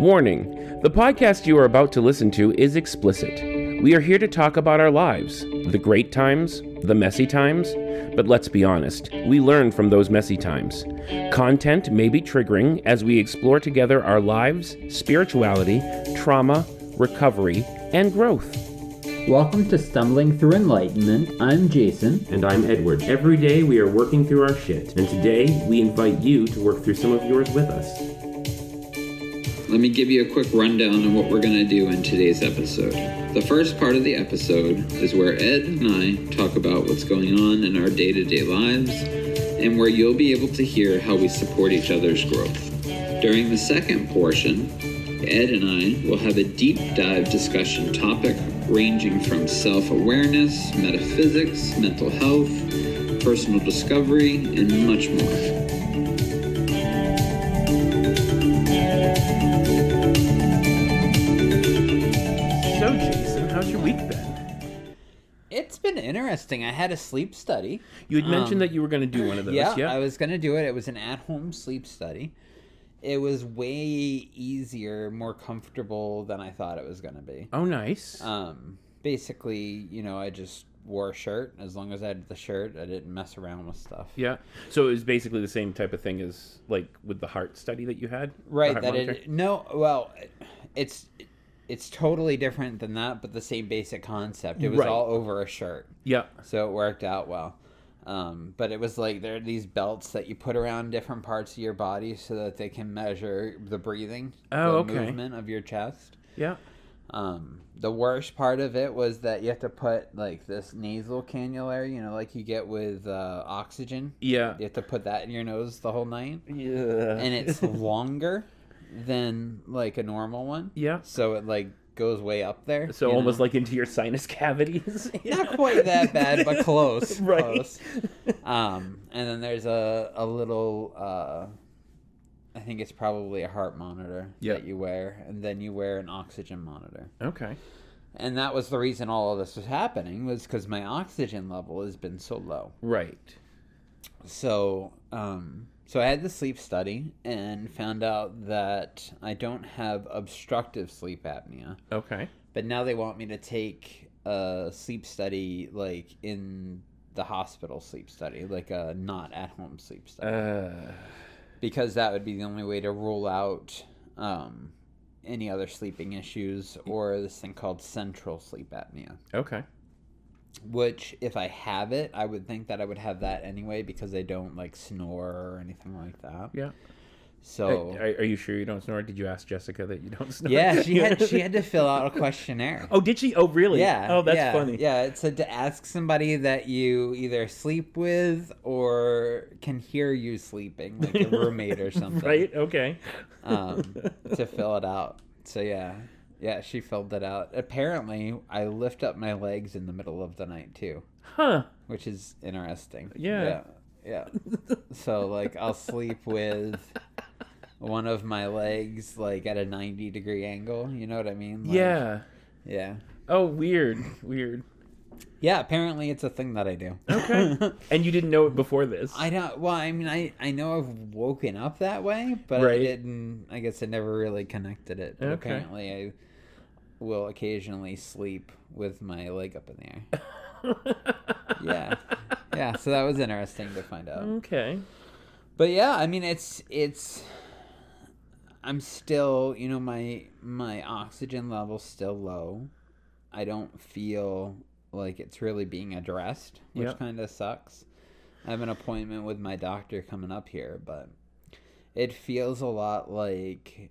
Warning The podcast you are about to listen to is explicit. We are here to talk about our lives, the great times, the messy times, but let's be honest, we learn from those messy times. Content may be triggering as we explore together our lives, spirituality, trauma, recovery, and growth. Welcome to Stumbling Through Enlightenment. I'm Jason. And I'm Edward. Every day we are working through our shit, and today we invite you to work through some of yours with us. Let me give you a quick rundown of what we're going to do in today's episode. The first part of the episode is where Ed and I talk about what's going on in our day to day lives and where you'll be able to hear how we support each other's growth. During the second portion, Ed and I will have a deep dive discussion topic ranging from self awareness, metaphysics, mental health, personal discovery, and much more. So, Jason, how's your week been? It's been interesting. I had a sleep study. You had mentioned Um, that you were going to do one of those. Yeah, Yeah. I was going to do it. It was an at home sleep study. It was way easier, more comfortable than I thought it was going to be. oh, nice. Um, basically, you know, I just wore a shirt. As long as I had the shirt, I didn't mess around with stuff. yeah. So it was basically the same type of thing as like with the heart study that you had. Right. That monitor? it. No. Well, it's it's totally different than that, but the same basic concept. It was Right. all over a shirt. Yeah. so it worked out well. Um, but it was like there are these belts that you put around different parts of your body so that they can measure the breathing, Oh, the okay. movement of your chest. Yeah. Um, the worst part of it was that you have to put like this nasal cannula, you know, like you get with uh, oxygen. Yeah. You have to put that in your nose the whole night, Yeah. and it's longer than like a normal one. yeah. So it like goes way up there. So almost know? like into your sinus cavities. not quite that bad, but close. Right. Close. Um, and then there's a a little. Uh, I think it's probably a heart monitor Yeah. that you wear, and then you wear an oxygen monitor. Okay. And that was the reason all of this was happening was because my oxygen level has been so low. Right. So, um, so I had the sleep study and found out that I don't have obstructive sleep apnea. Okay. But now they want me to take a sleep study like in the hospital sleep study, like a not at home sleep study. Uh. because that would be the only way to rule out um, any other sleeping issues or this thing called central sleep apnea. Okay. Which, if I have it, I would think that I would have that anyway because I don't like snore or anything like that. Yeah. So, Are, are you sure you don't snore? Did you ask Jessica that you don't snore? yeah, she had she had to fill out a questionnaire. Oh, did she? Oh, really? Yeah. Oh, that's yeah, funny. Yeah, it said to ask somebody that you either sleep with or can hear you sleeping, like a roommate or something. Right. Okay. Um, to fill it out. So yeah, yeah, she filled it out. Apparently, I lift up my legs in the middle of the night too, Huh. which is interesting. Yeah. Yeah. yeah. so like, I'll sleep with one of my legs like at a ninety degree angle. You know what I mean? Like, yeah. Yeah. Oh, weird. Weird. Yeah, apparently it's a thing that I do. Okay. and you didn't know it before this. I don't. Well, I mean, I I know I've woken up that way, but Right. I didn't. I guess I never really connected it. But Okay. apparently, I will occasionally sleep with my leg up in the air. Yeah, yeah. So that was interesting to find out. okay. But yeah, I mean, it's it's. I'm still, you know, my my oxygen level's still low. I don't feel like it's really being addressed, which Yeah. kind of sucks. I have an appointment with my doctor coming up here, but it feels a lot like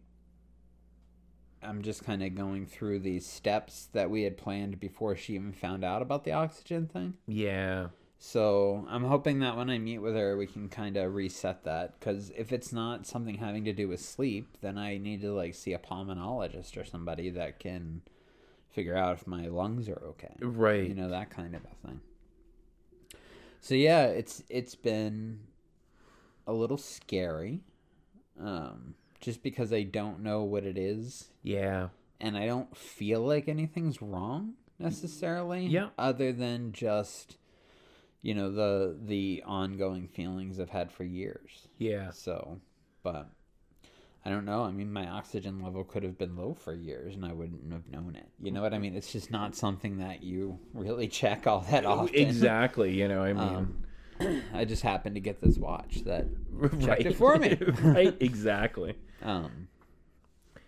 I'm just kind of going through these steps that we had planned before she even found out about the oxygen thing. Yeah. So I'm hoping that when I meet with her, we can kind of reset that. Because if it's not something having to do with sleep, then I need to like see a pulmonologist or somebody that can figure out if my lungs are okay. Right. You know that kind of a thing. So yeah, it's it's been a little scary, um, just because I don't know what it is Yeah. and I don't feel like anything's wrong necessarily. Yeah. Other than just, you know the the ongoing feelings I've had for years. Yeah. So, but I don't know. I mean, my oxygen level could have been low for years, and I wouldn't have known it. You know what I mean? It's just not something that you really check all that often. Exactly. You know, I mean, Um, I just happened to get this watch that checked right. it for me. right. Exactly. Um,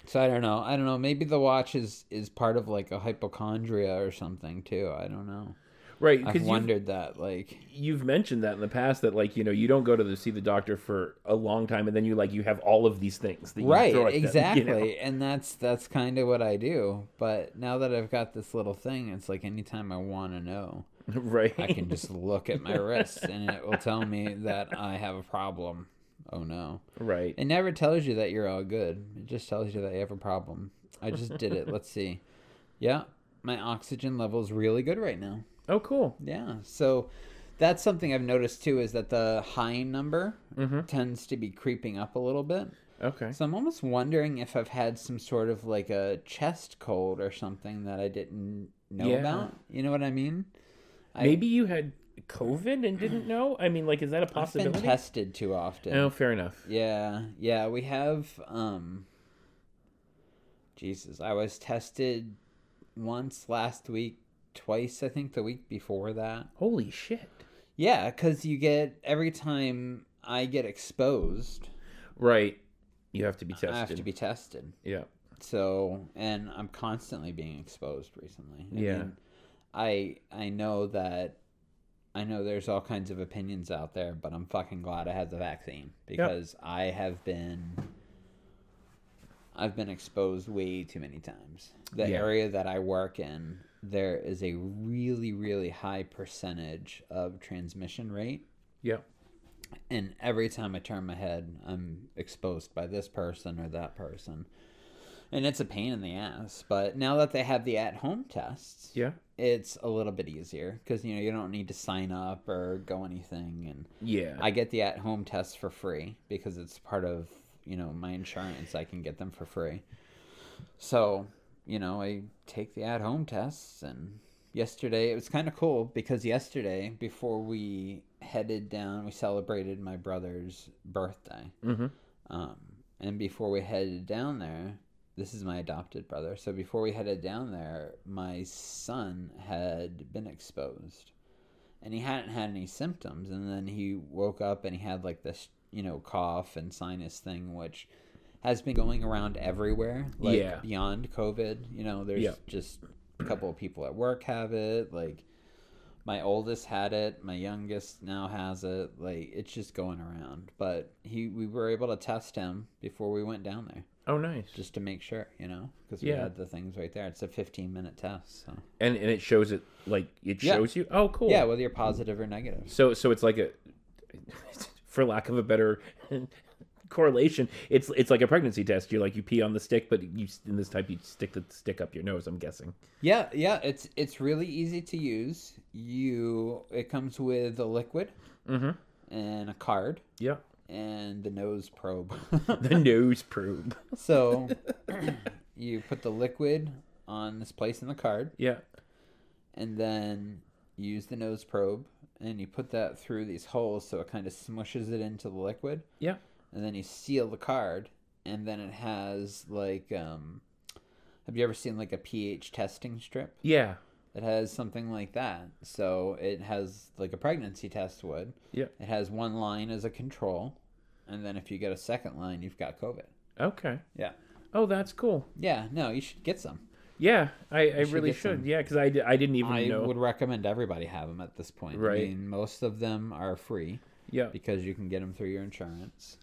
so I don't know. I don't know. Maybe the watch is is part of like a hypochondria or something too. I don't know. Right. I've you've, wondered that. Like, you've mentioned that in the past that like you know you don't go to the, see the doctor for a long time and then you like you have all of these things that you right? at them, you exactly. know? And that's that's kind of what I do. But now that I've got this little thing, it's like anytime I want to know, right. I can just look at my wrist and it will tell me that I have a problem. Oh no. right. It never tells you that you're all good. It just tells you that you have a problem. I just did it. Let's see. Yeah, my oxygen level is really good right now. Oh, cool. Yeah. So that's something I've noticed too is that the high number Mhm. tends to be creeping up a little bit. Okay. So I'm almost wondering if I've had some sort of like a chest cold or something that I didn't know Yeah. about. You know what I mean? I- Maybe you had COVID and didn't know. I mean, like, is that a I've been possibility? tested too often. Oh, fair enough. Yeah, yeah, we have um Jesus, I was tested once last week, twice I think the week before that. Holy shit. Yeah, cuz you get every time I get exposed, Right. You have to be tested. I have to be tested. Yeah. So, and I'm constantly being exposed recently. I Yeah. mean, I I know that I know there's all kinds of opinions out there, but I'm fucking glad I had the vaccine because I have been I've been exposed way too many times. The Yeah. area that I work in, there is a really really high percentage of transmission rate Yeah. and every time I turn my head, I'm exposed by this person or that person. And it's a pain in the ass. But now that they have the at home tests, Yeah. it's a little bit easier because you know you don't need to sign up or go anything. And Yeah. I get the at home tests for free because it's part of you know my insurance. I can get them for free. So you know I take the at home tests and yesterday it was kind of cool because yesterday before we headed down we celebrated my brother's birthday mm-hmm. um, and before we headed down there this is my adopted brother. So before we headed down there my son had been exposed. And he hadn't had any symptoms. And then he woke up and he had like this you know cough and sinus thing which has been going around everywhere like Yeah. beyond covid. You know there's Yeah. just a couple of people at work have it. Like my oldest had it. My youngest now has it. Like it's just going around. But he we were able to test him before we went down there Oh, nice. just to make sure you know because we Yeah. had the things right there it's a 15 minute test so And and it shows it like it Yeah. shows you. Oh, cool. yeah whether you're positive or negative So so it's like a, for lack of a better correlation, it's it's like a pregnancy test. You like you pee on the stick, but you in this type you stick the stick up your nose. I'm guessing. Yeah, yeah, it's it's really easy to use. You it comes with a liquid Mm-hmm. and a card Yeah. And the nose probe. The nose probe. so you put the liquid on this place in the card Yeah. and then you use the nose probe and you put that through these holes so it kind of smushes it into the liquid Yeah. and then you seal the card and then it has like um have you ever seen like a pH testing strip? Yeah. It has something like that. So it has like a pregnancy test would. Yeah. It has one line as a control, and then if you get a second line, you've got COVID. Okay. Yeah. Oh, that's cool. Yeah. No, you should get some. Yeah, I, I should really should. some. Yeah, because I, I didn't even I know. would recommend everybody have them at this point. Right. I mean, most of them are free Yeah. because you can get them through your insurance.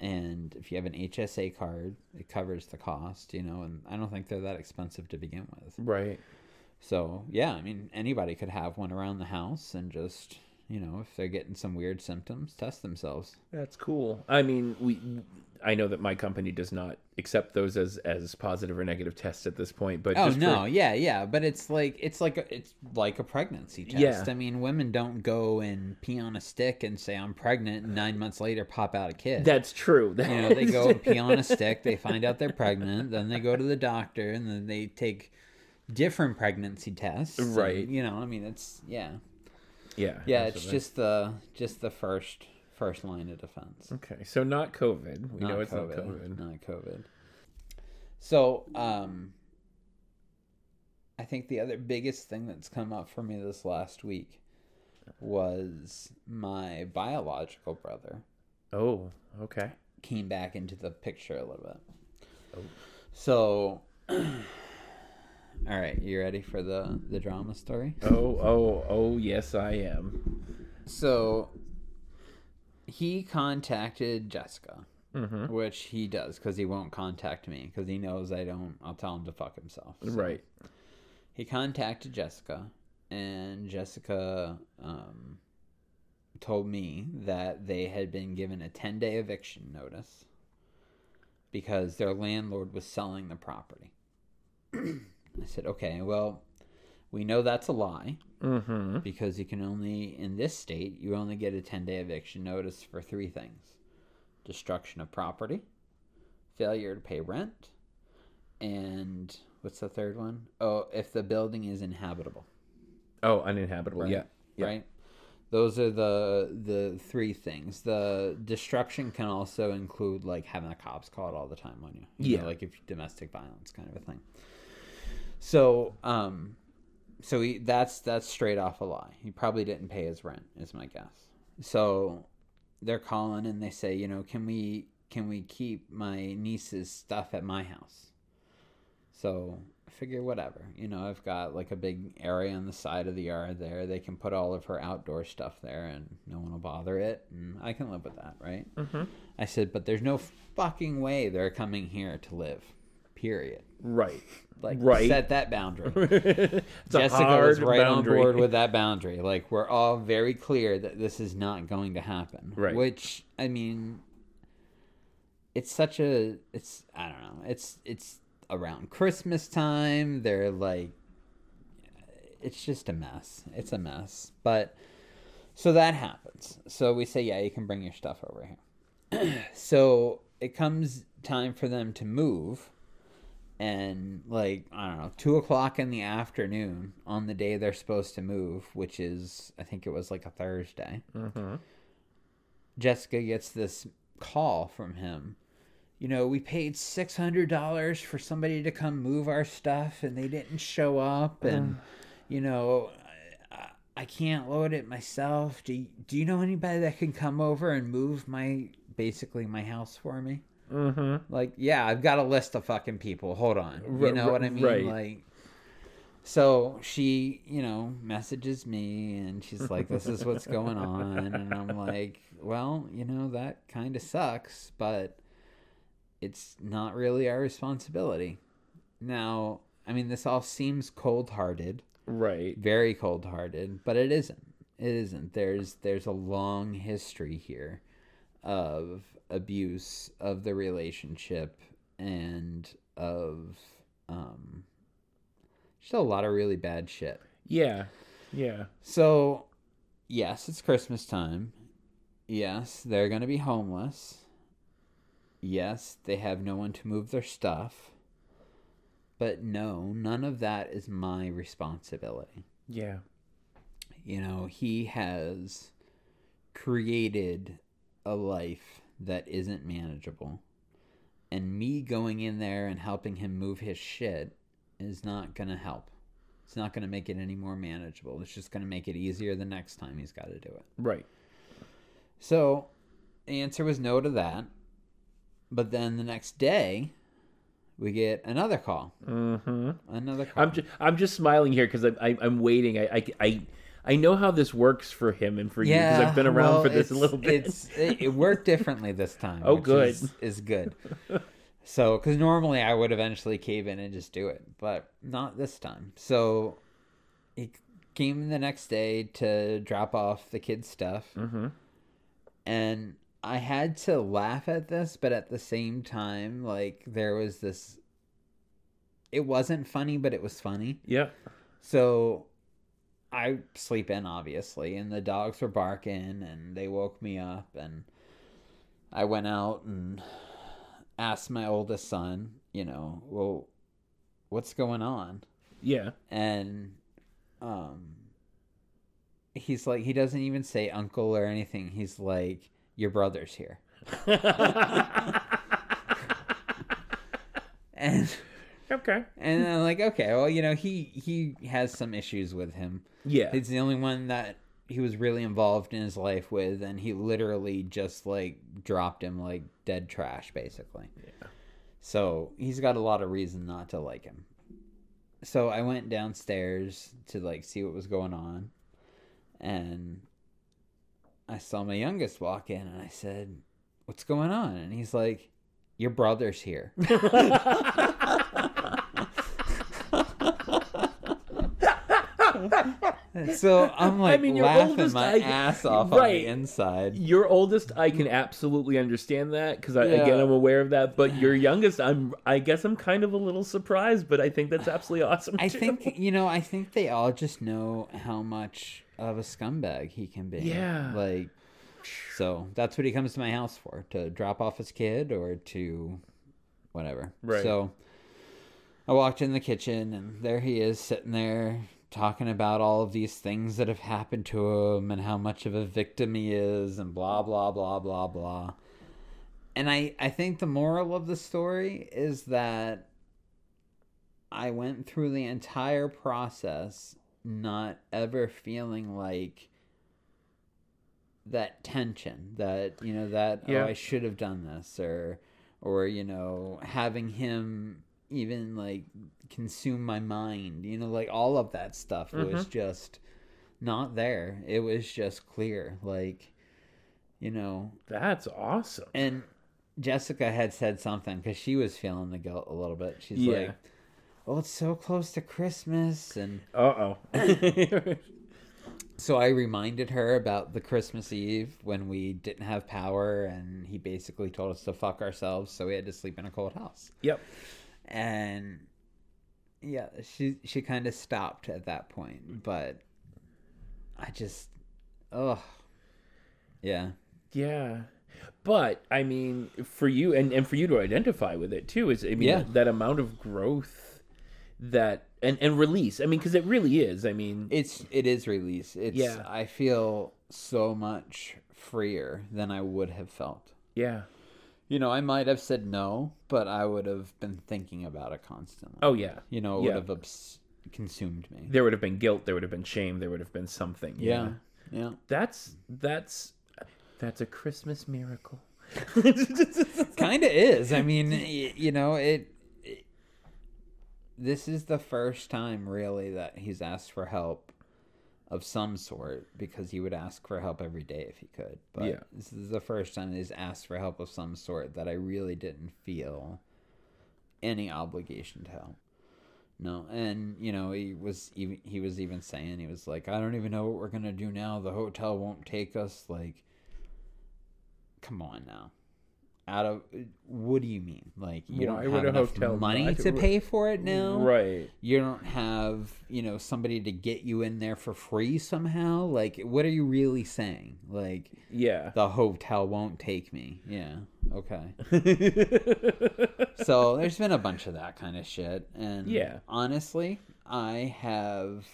And if you have an HSA card, it covers the cost, you know, and I don't think they're that expensive to begin with. Right. So, yeah, I mean, anybody could have one around the house and just, you know, if they're getting some weird symptoms, test themselves. That's cool. I mean, we. I know that my company does not accept those as as positive or negative tests at this point, but Oh just for- no, yeah, yeah, but it's like it's like a, it's like a pregnancy test. Yeah. I mean, women don't go and pee on a stick and say I'm pregnant, and nine months later pop out a kid. that's true. you know, they go and pee on a stick, they find out they're pregnant, then they go to the doctor, and then they take different pregnancy tests. and, Right. you know, I mean, it's yeah. Yeah. Yeah, it's just the just the first first line of defense. okay. So not COVID. We not know it's COVID, not COVID. Not COVID. So, um, I think the other biggest thing that's come up for me this last week was my biological brother Oh, okay. came back into the picture a little bit. Oh. So, all right, you ready for the the drama story? Oh, oh, oh, yes, I am. So, he contacted Jessica, Mm-hmm. which he does because he won't contact me because he knows I don't. I'll tell him to fuck himself. So Right. He contacted Jessica, and Jessica um, told me that they had been given a ten day eviction notice because their landlord was selling the property. I said, okay, well, we know that's a lie Mm-hmm. because you can only in this state you only get a 10 day eviction notice for three things destruction of property failure to pay rent and what's the third one? Oh, if the building is inhabitable Oh, uninhabitable. Right. Yeah. Yeah. right those are the the three things the destruction can also include like having the cops called all the time on you, you know, Yeah. like if domestic violence kind of a thing so um so he, that's that's straight off a lie he probably didn't pay his rent is my guess so they're calling and they say you know can we can we keep my niece's stuff at my house so I figure whatever. You know, I've got like a big area on the side of the yard there. They can put all of her outdoor stuff there and no one will bother it. And I can live with that, right? Mm-hmm. I said, but there's no fucking way they're coming here to live. Period. Right. Like, Right. set that boundary. Jessica was right boundary. on board with that boundary. Like we're all very clear that this is not going to happen. Right. Which I mean, it's such a it's I don't know. It's it's around Christmas time. They're like, it's just a mess. It's a mess. But so that happens. So we say, yeah, you can bring your stuff over here. so it comes time for them to move and like i don't know two o'clock in the afternoon on the day they're supposed to move which is i think it was like a thursday. Mhm. jessica gets this call from him. You know we paid $600 for somebody to come move our stuff and they didn't show up and you know I, I can't load it myself. Do you, do you know anybody that can come over and move my basically my house for me Mhm. like, yeah, I've got a list of fucking people. Hold on. You know what I mean? right. Like, so she, you know, messages me and she's like, this is what's going on. And I'm like, well, you know, that kind of sucks, but it's not really our responsibility. Now, I mean, this all seems cold hearted Right. very cold-hearted but it isn't it isn't there's there's a long history here of abuse of the relationship and of um just a lot of really bad shit Yeah. Yeah. so yes it's christmas time yes they're going to be homeless yes they have no one to move their stuff but no none of that is my responsibility Yeah. you know, he has created a life that isn't manageable. And me going in there and helping him move his shit is not going to help. It's not going to make it any more manageable. It's just going to make it easier the next time he's got to do it. Right. So, the answer was no to that. But then the next day, we get another call. Mm-hmm. Another call. I'm just I'm just smiling here because I, I I'm waiting. I, I I I know how this works for him and for you because I've been around well, for this a little bit. It's it, it worked differently this time. Oh, good. Is, is good. So, because normally I would eventually cave in and just do it, but not this time. So, he came the next day to drop off the kids' stuff, mm-hmm. and I had to laugh at this, but at the same time, like there was this. It wasn't funny, but it was funny. Yeah. So I sleep in obviously and the dogs were barking and they woke me up and I went out and asked my oldest son, you know, well what's going on? Yeah. And um he's like he doesn't even say uncle or anything. He's like your brother's here. and okay. and I'm like, okay, well, you know, he he has some issues with him. Yeah. He's the only one that he was really involved in his life with, and he literally just like dropped him like dead trash, basically. Yeah. So he's got a lot of reason not to like him. So I went downstairs to like see what was going on, and I saw my youngest walk in, and I said, "What's going on?" And he's like, "Your brother's here." so I'm like I mean, your laughing oldest, my I- ass off on the inside. Your oldest, I can absolutely understand that because I, again, I'm aware of that. But your youngest, I'm, I guess, I'm kind of a little surprised, but I think that's absolutely awesome. I too. think you know. I think they all just know how much of a scumbag he can be. Yeah. Like, so that's what he comes to my house for to drop off his kid or to whatever. Right. So I walked in the kitchen and there he is sitting there talking about all of these things that have happened to him and how much of a victim he is and blah blah blah blah blah. And I I think the moral of the story is that I went through the entire process not ever feeling like that tension that you know that oh, Yeah. oh I should have done this or or you know having him even like consume my mind you know like all of that stuff was just not there it was just clear like you know that's awesome. and Jessica had said something because she was feeling the guilt a little bit. She's Yeah. like, "Well, it's so close to Christmas," and Uh oh. so I reminded her about the Christmas Eve when we didn't have power, and he basically told us to fuck ourselves, so we had to sleep in a cold house. yep. And yeah, she she kind of stopped at that point, but I just, oh, yeah, Yeah. But I mean, for you and, and for you to identify with it too is I mean Yeah. that, that amount of growth that and, and release. I mean, because it really is. I mean, it's it is release. It's Yeah. I feel so much freer than I would have felt. yeah. You know, I might have said no, but I would have been thinking about it constantly. Oh yeah. You know, it yeah. would have obs- consumed me. There would have been guilt. There would have been shame. There would have been something. Yeah. Yeah. That's that's that's a Christmas miracle. kind of is. I mean, you know, it, it. This is the first time, really, that he's asked for help of some sort because he would ask for help every day if he could. But Yeah. this is the first time he's asked for help of some sort that I really didn't feel any obligation to help. No, and you know he was even he was even saying he was like, I don't even know what we're gonna do now. The hotel won't take us. Like, come on now. Out of what do you mean? Like you Why don't have enough hotel money to pay for it now, Right. You don't have you know somebody to get you in there for free somehow. Like, what are you really saying? Like, Yeah. the hotel won't take me. Yeah, okay. so there's been a bunch of that kind of shit, and Yeah. honestly, I have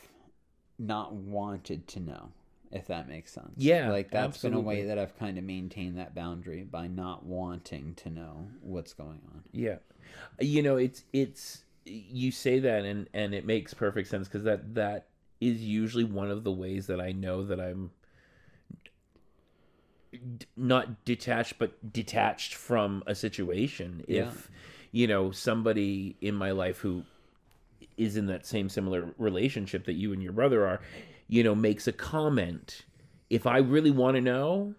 not wanted to know if that makes sense. Yeah, like that's been a way that I've kind of maintained that boundary by not wanting to know what's going on. Yeah, you know, it's it's you say that and and it makes perfect sense because that that is usually one of the ways that I know that I'm d- not detached but detached from a situation. Yeah. If you know somebody in my life who is in that same similar relationship that you and your brother are, you know, makes a comment. If I really want to know,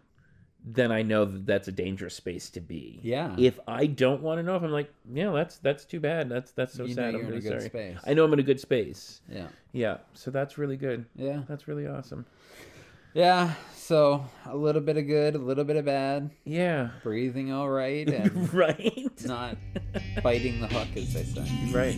then I know that that's a dangerous space to be. Yeah. If I don't want to know, if I'm like, yeah, that's that's too bad. That's that's so You sad. I'm really sorry. space. I know I'm in a good space. Yeah, Yeah. So that's really good. yeah, That's really awesome. yeah. So a little bit of good, a little bit of bad. Yeah. Breathing all right, and right. not biting the hook, as they say. Right.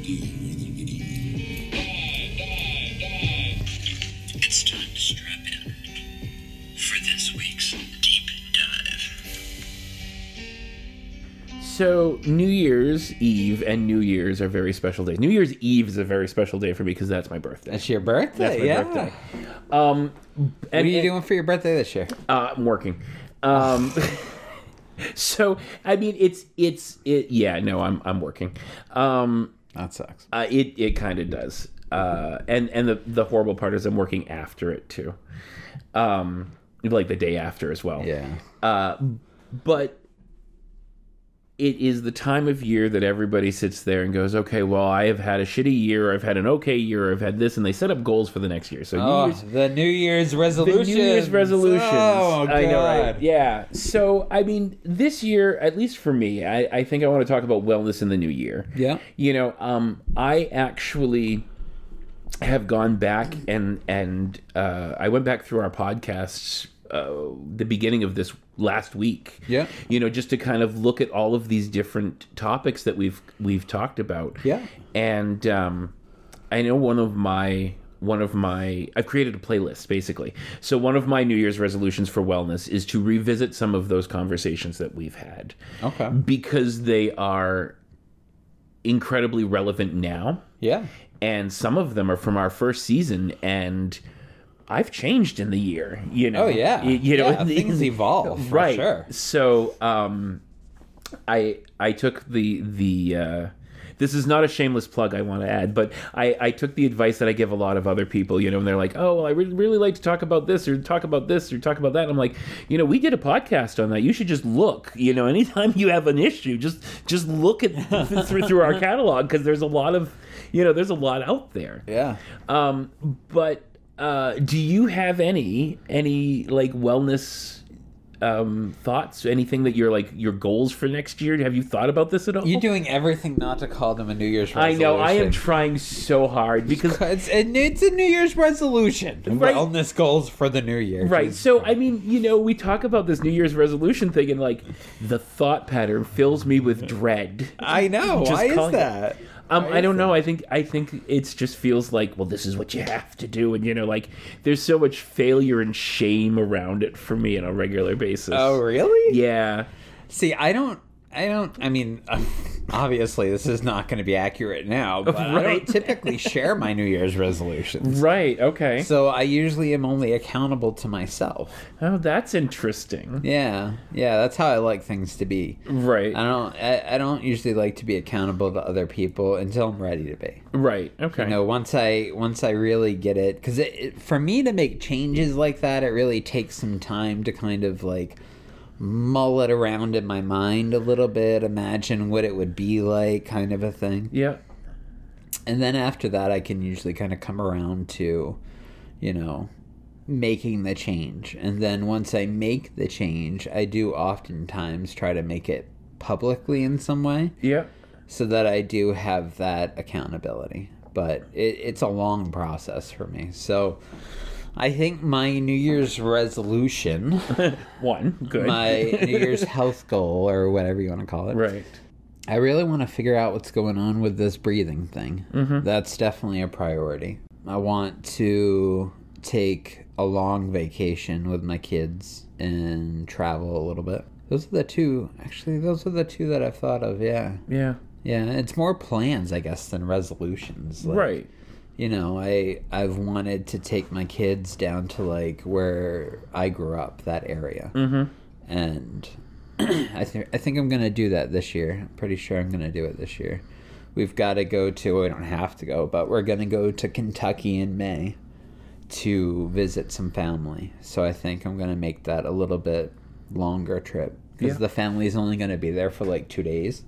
So New Year's Eve and New Year's are very special days. New Year's Eve is a very special day for me because that's my birthday. That's your birthday. That's my yeah. birthday. Um, What are you doing for your birthday this year? Uh, I'm working. Um, so I mean, it's it's it. Yeah, no, I'm I'm working. Um, That sucks. uh, it it kind of does. Uh, and and the the horrible part is I'm working after it too. Um, like the day after as well. Yeah. Uh, but it is the time of year that everybody sits there and goes, okay, well, I have had a shitty year, I've had an okay year, or I've had this, and they set up goals for the next year. So New Oh, Year's, the New Year's the resolutions. New Year's resolutions. Oh, God. I know, right? Yeah. So, I mean, this year, at least for me, I, I think I want to talk about wellness in the new year. Yeah. You know, um, I actually have gone back and and uh, I went back through our podcasts uh, the beginning of this last week. Yeah. You know, just to kind of look at all of these different topics that we've we've talked about. Yeah. And um, I know one of my one of my I've created a playlist basically. So one of my New Year's resolutions for wellness is to revisit some of those conversations that we've had Okay. because they are incredibly relevant now Yeah. and some of them are from our first season and I've changed in the year, you know. Oh yeah. Y- you know, yeah, things evolve. For right. Sure. So, um, I I took the the uh, this is not a shameless plug I want to add, but I I took the advice that I give a lot of other people, you know, and they're like, oh, well, I really really like to talk about this or talk about this or talk about that. And I'm like, you know, we did a podcast on that. You should just look, you know, anytime you have an issue, just just look at through through our catalog because there's a lot of, you know, there's a lot out there. Yeah. Um, but uh, do you have any any like wellness um, thoughts? Anything that you're like your goals for next year? Have you thought about this at all? You're doing everything not to call them a New Year's resolution. I know. I am trying so hard because It's, it's a New Year's resolution. Right. Wellness goals for the new year. right. So. I mean, you know, we talk about this New Year's resolution thing, and like the thought pattern fills me with dread. I know. Just Why is calling it- that? Um, I don't know. I think I think it's just feels like well, this is what you have to do, and you know, like there's so much failure and shame around it for me on a regular basis. Oh, really? yeah, See, I don't. I don't. I mean, obviously, this is not going to be accurate now, but I don't typically share my New Year's resolutions. right. Okay. So I usually am only accountable to myself. oh, that's interesting. Yeah, yeah, that's how I like things to be. Right. I don't. I, I don't usually like to be accountable to other people until I'm ready to be. Right. Okay. You know, once I once I really get it, because it, it, for me to make changes like that, it really takes some time to kind of like mull it around in my mind a little bit, imagine what it would be like, kind of a thing. Yeah. And then after that, I can usually kind of come around to, you know, making the change. And then once I make the change, I do oftentimes try to make it publicly in some way Yeah. so that I do have that accountability. But it, it's a long process for me. So I think my New Year's resolution, One. Good. my New Year's health goal, or whatever you want to call it, right. I really want to figure out what's going on with this breathing thing. Mm-hmm. That's definitely a priority. I want to take a long vacation with my kids and travel a little bit. Those are the two, actually, those are the two that I've thought of, yeah. Yeah. Yeah, it's more plans, I guess, than resolutions. Like, right. You know, I I've wanted to take my kids down to like where I grew up, that area, Mm-hmm. and I think I think I'm gonna do that this year. I'm pretty sure I'm gonna do it this year. We've got to go to. We don't have to go, but we're gonna go to Kentucky in May to visit some family. So I think I'm gonna make that a little bit longer trip because Yeah. the family's only gonna be there for like two days.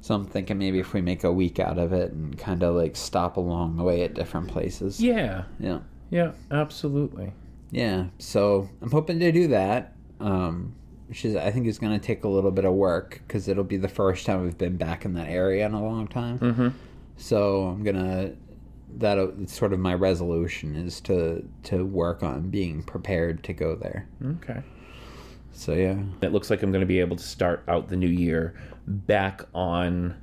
So I'm thinking maybe if we make a week out of it and kind of like stop along the way at different places. Yeah. Yeah. Yeah. Absolutely. Yeah. So I'm hoping to do that. Um, which is I think is going to take a little bit of work because it'll be the first time we've been back in that area in a long time. Mm-hmm. So I'm gonna that it's sort of my resolution is to to work on being prepared to go there. Okay. So yeah. It looks like I'm going to be able to start out the new year back on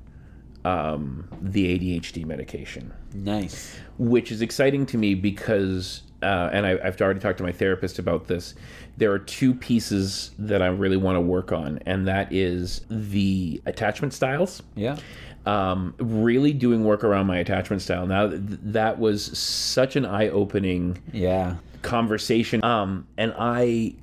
um, the ADHD medication, Nice. which is exciting to me because, uh, and I, I've already talked to my therapist about this. There are two pieces that I really want to work on, and that is the attachment styles Yeah. um, really doing work around my attachment style. Now, th- that was such an eye opening Yeah. conversation. Um, and I.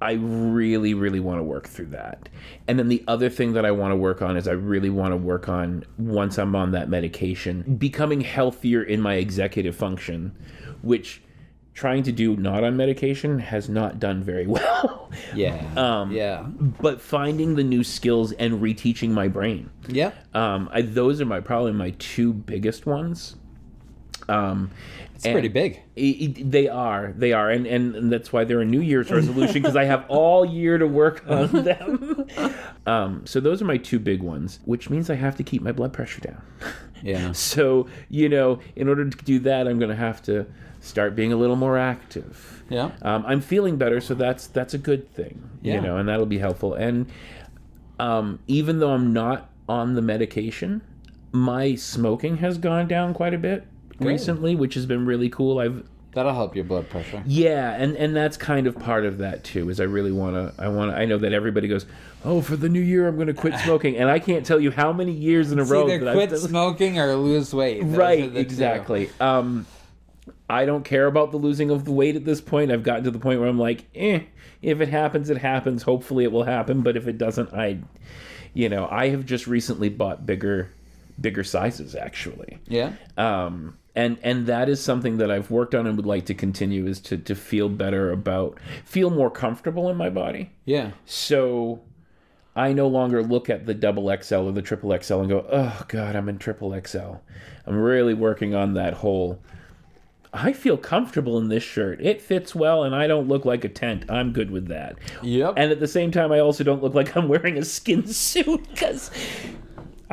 I really, really want to work through that. And then the other thing that I want to work on is I really want to work on, once I'm on that medication, becoming healthier in my executive function, which trying to do not on medication has not done very well. Yeah. Um, yeah. but finding the new skills and reteaching my brain. Yeah. Um, I, those are my probably my two biggest ones. Um, It's pretty big. it- it- they are, they are, and, and and that's why they're a New Year's resolution because I have all year to work on them. um, so those are my two big ones, which means I have to keep my blood pressure down. Yeah. So you know, in order to do that, I'm going to have to start being a little more active. Yeah. Um, I'm feeling better, so that's that's a good thing. Yeah. You know, and that'll be helpful. And um, even though I'm not on the medication, my smoking has gone down quite a bit recently, which has been really cool. I've That'll help your blood pressure. yeah, and and that's kind of part of that too. Is I really want to. I want. to I know that everybody goes, oh, for the new year, I'm going to quit smoking, and I can't tell you how many years in a row either that quit I've smoking or lose weight. Those are right the two. exactly um i don't care about the losing of the weight at this point i've gotten to the point where i'm like eh if it happens it happens hopefully it will happen but if it doesn't i you know i have just recently bought bigger bigger sizes actually Yeah. um and and that is something that i've worked on and would like to continue is to to feel better about feel more comfortable in my body Yeah. so I no longer look at the double XL or the triple XL and go, oh God, I'm in triple XL. I'm really working on that whole. I feel comfortable in this shirt. It fits well and I don't look like a tent. I'm good with that. Yep. And at the same time, I also don't look like I'm wearing a skin suit because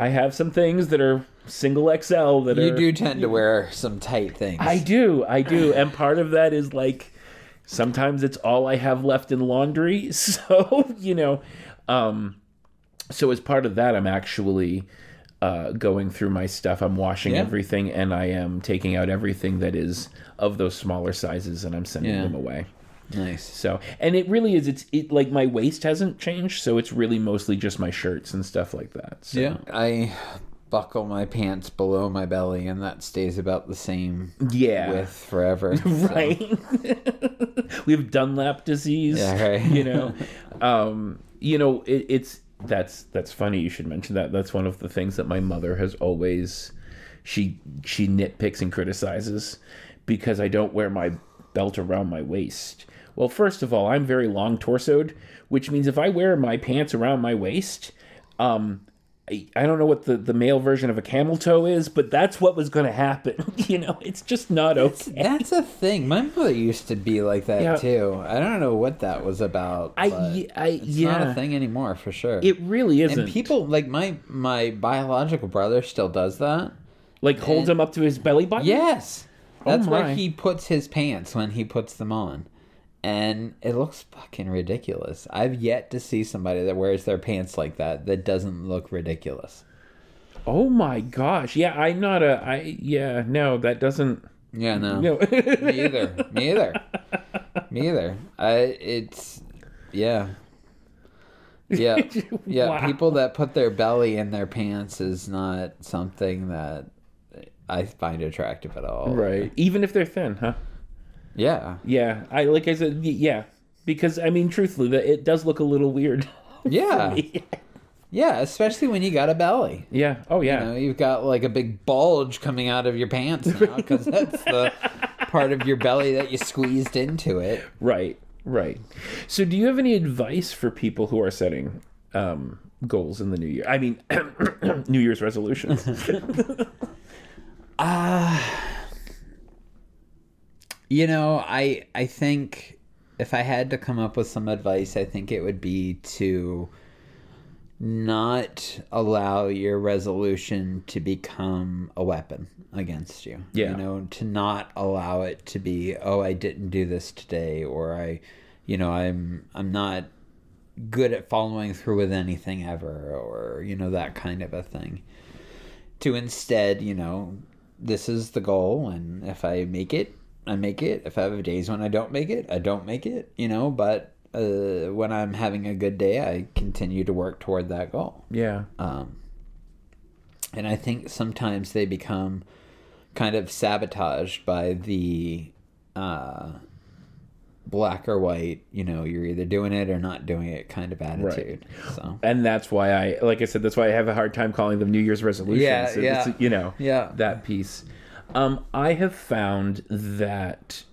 I have some things that are single XL that you are. do tend to wear some tight things. I do, I do, and part of that is like sometimes it's all I have left in laundry. So you know, um, so as part of that, I'm actually uh, going through my stuff. I'm washing Yeah. everything, and I am taking out everything that is of those smaller sizes, and I'm sending Yeah. them away. Nice. So, and it really is. It's it like my waist hasn't changed, so it's really mostly just my shirts and stuff like that. So. Yeah. I buckle my pants below my belly, and that stays about the same Yeah. width forever. so- right we have dunlap disease Yeah, right. you know um you know it, it's that's that's funny you should mention that that's one of the things that my mother has always she she nitpicks and criticizes because i don't wear my belt around my waist well first of all i'm very long torsoed which means if i wear my pants around my waist um I, I don't know what the, the male version of a camel toe is, but that's what was going to happen. you know, it's just not okay. That's a thing. My mother used to be like that Yeah. too. I don't know what that was about. I- I- it's not yeah. a thing anymore for sure. It really isn't. and people like my my biological brother still does that. like holds him up to his belly button. Yes, that's Oh where he puts his pants when he puts them on, and it looks fucking ridiculous. I've yet to see somebody that wears their pants like that that doesn't look ridiculous. Oh my gosh. Yeah, I'm not a. I yeah. No, that doesn't. Yeah, no, No. me either. Me either. Me either. I it's yeah. Yeah. Yeah, Wow. people that put their belly in their pants is not something that I find attractive at all. right. Even if they're thin, huh? Yeah. Yeah. I like I said. Yeah. Because I mean, truthfully, that it does look a little weird. Yeah. Yeah, especially when you got a belly. yeah. Oh yeah. You know, you've got like a big bulge coming out of your pants now because that's the part of your belly that you squeezed into it. Right. Right. So, do you have any advice for people who are setting um, goals in the new year? I mean, New Year's resolutions. You know, I I think if I had to come up with some advice, I think it would be to not allow your resolution to become a weapon against you. Yeah. You know, to not allow it to be, oh, I didn't do this today or I you know, I'm I'm not good at following through with anything ever or you know that kind of a thing. to instead, you know, this is the goal, and if I make it, I make it. If I have days when I don't make it, I don't make it, you know, but uh, when I'm having a good day, I continue to work toward that goal. Yeah. Um, and I think sometimes they become kind of sabotaged by the uh, black or white, you know, you're either doing it or not doing it kind of attitude. So, and that's why I, like I said, that's why I have a hard time calling them New Year's resolutions. Yeah, It's- yeah. you know, Yeah. that piece. Um, I have found that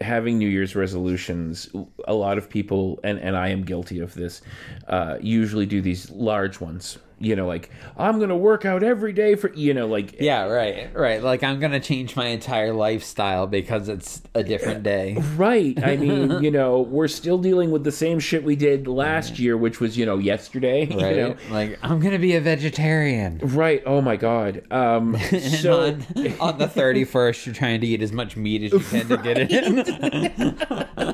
having New Year's resolutions, a lot of people, and and I am guilty of this, uh, usually do these large ones. You know, like I'm gonna work out every day for you know, like yeah, right, right. Like, I'm going to change my entire lifestyle because it's a different day. Right. I mean, you know, we're still dealing with the same shit we did last year, which was, you know, yesterday. Right? You know? Like, I'm going to be a vegetarian. Right. Oh my god. Um so on, on the 31st, you're trying to eat as much meat as you can to get it in.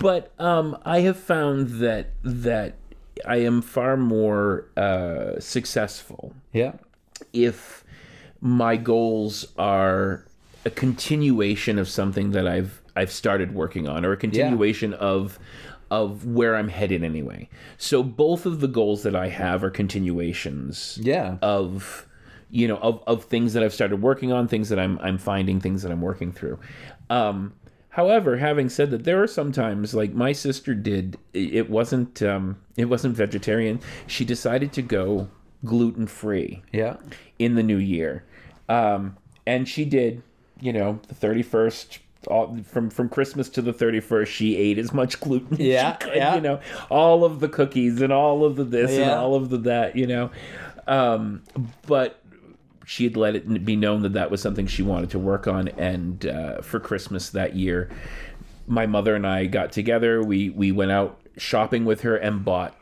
but um I have found that that I am far more uh successful yeah. if my goals are a continuation of something that I've I've started working on or a continuation of of where I'm headed anyway. So both of the goals that I have are continuations Yeah. of you know of, of things that I've started working on, things that I'm I'm finding, things that I'm working through. Um However, having said that, there are sometimes like my sister did. It wasn't. Um, it wasn't vegetarian. She decided to go gluten free Yeah. in the new year. Um, and she did, you know, the 31st, all, from, from Christmas to the 31st, she ate as much gluten Yeah, as she could, yeah. you know, all of the cookies and all of the this and all of the that, you know. Um, but she had let it be known that that was something she wanted to work on. And uh, for Christmas that year, my mother and I got together. We, we went out shopping with her and bought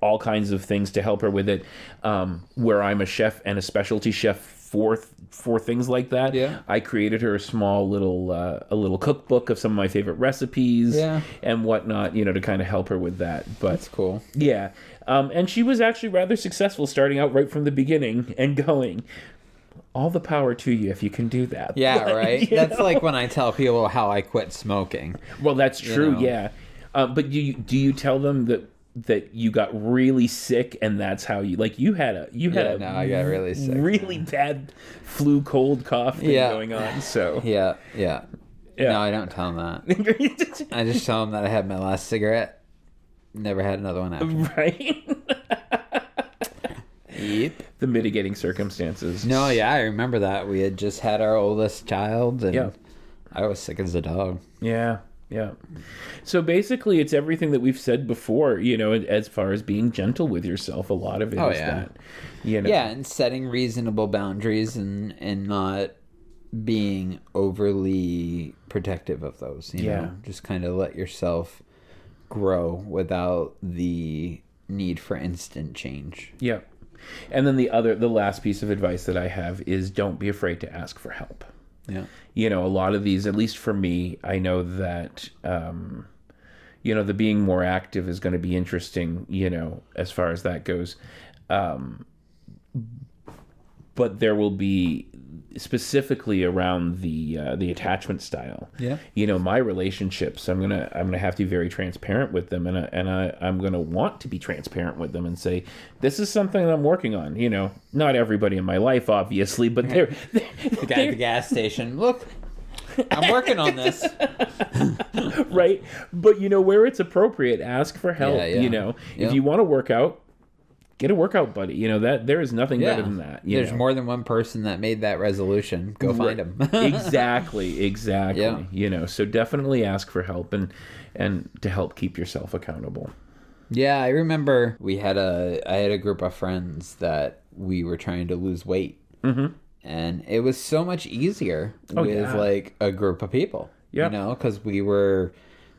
all kinds of things to help her with it. Um, where I'm a chef and a specialty chef for for things like that. Yeah. I created her a small little uh, a little cookbook of some of my favorite recipes Yeah. and whatnot. You know, to kind of help her with that. But That's cool. yeah, um, and she was actually rather successful starting out right from the beginning and going. All the power to you if you can do that. Yeah, But, right. That's know? like when I tell people how I quit smoking. Well, that's true. know. Yeah, uh, but do you do you tell them that that you got really sick and that's how you like you had a you had Yeah, a no, I got really sick. really bad flu cold cough thing Yeah. going on. So Yeah, yeah. Yeah. No, I don't tell them that. I just tell them that I had my last cigarette. Never had another one after. right. Yep. the mitigating circumstances. No, yeah, I remember that. We had just had our oldest child, and Yeah. I was sick as a dog. Yeah. Yeah. So basically, it's everything that we've said before, you know, as far as being gentle with yourself. A lot of it oh, is Oh, yeah. that, you know. Yeah, and setting reasonable boundaries and and not being overly protective of those. You Yeah. know, just kind of let yourself grow without the need for instant change. Yeah. And then the other, the last piece of advice that I have is don't be afraid to ask for help. Yeah. you know a lot of these at least for me i know that um you know the being more active is going to be interesting you know as far as that goes um but there will be specifically around the uh, the attachment style Yeah. you know my relationships i'm gonna i'm gonna have to be very transparent with them and, I, and I, i'm gonna want to be transparent with them and say this is something that i'm working on you know not everybody in my life obviously but they're, The guy at the gas station. Look, I'm working on this. right? But you know where it's appropriate, ask for help. Yeah, yeah. You know, Yeah. if you want to work out, get a workout buddy. You know that there is nothing Yeah. better than that. There's know? more than one person that made that resolution. Go find them. exactly, exactly. Yeah. You know, so definitely ask for help and and to help keep yourself accountable. Yeah, I remember we had a I had a group of friends that we were trying to lose weight, mm-hmm. and it was so much easier with Oh, yeah. like a group of people. Yeah. you know, because we were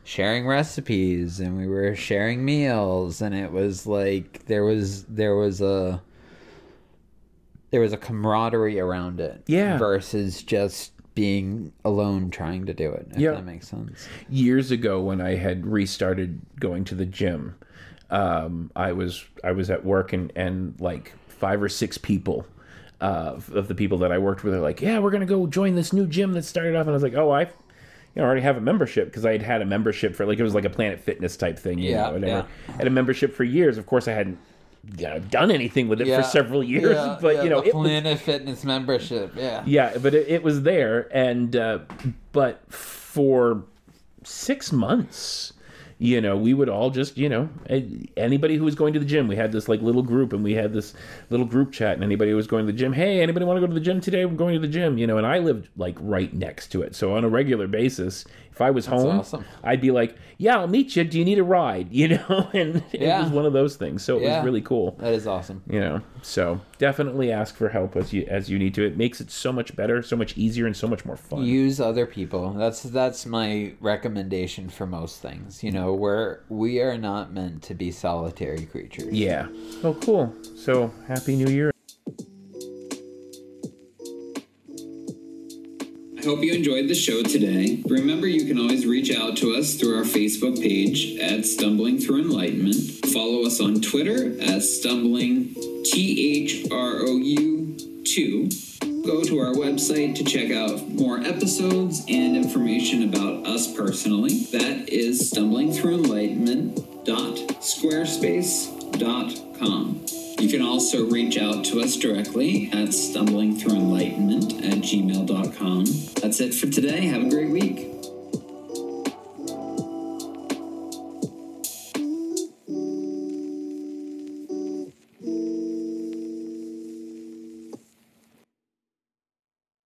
sharing recipes and we were sharing meals, and it was like there was there was a there was a camaraderie around it. Yeah. versus just being alone trying to do it. If Yeah. that makes sense. years ago when I had restarted going to the gym, um, I was I was at work and and like five or six people uh, of the people that I worked with are like, yeah, we're gonna go join this new gym that started off, and I was like, oh, I. You know, already have a membership because I had had a membership for like it was like a Planet Fitness type thing. You Yeah, know, I yeah. had a membership for years. Of course, I hadn't you know, done anything with it Yeah, for several years, yeah, but you know, the it was, Planet Fitness membership. Yeah. yeah, but it, it was there, and uh, but for six months, you know, we would all just, you know, anybody who was going to the gym, we had this like little group, and we had this little group chat, and anybody who was going to the gym, hey, anybody want to go to the gym today? We're going to the gym, you know, and I lived like right next to it, so on a regular basis, if I was home, awesome. I'd be like, yeah, I'll meet you. Do you need a ride? You know, and it was one of those things. So it Yeah. was really cool That is awesome. you know so definitely ask for help as you as you need to it makes it so much better so much easier and so much more fun use other people that's that's my recommendation for most things you know we're we are not meant to be solitary creatures yeah oh cool so happy new year I hope you enjoyed the show today. Remember, you can always reach out to us through our Facebook page at Stumbling Through Enlightenment. Follow us on Twitter at Stumbling T H R O U 2. Go to our website to check out more episodes and information about us personally. That is stumblingthroughenlightenment.squarespace.com. You can also reach out to us directly at stumblingthroughenlightenment at gmail.com. That's it for today. Have a great week.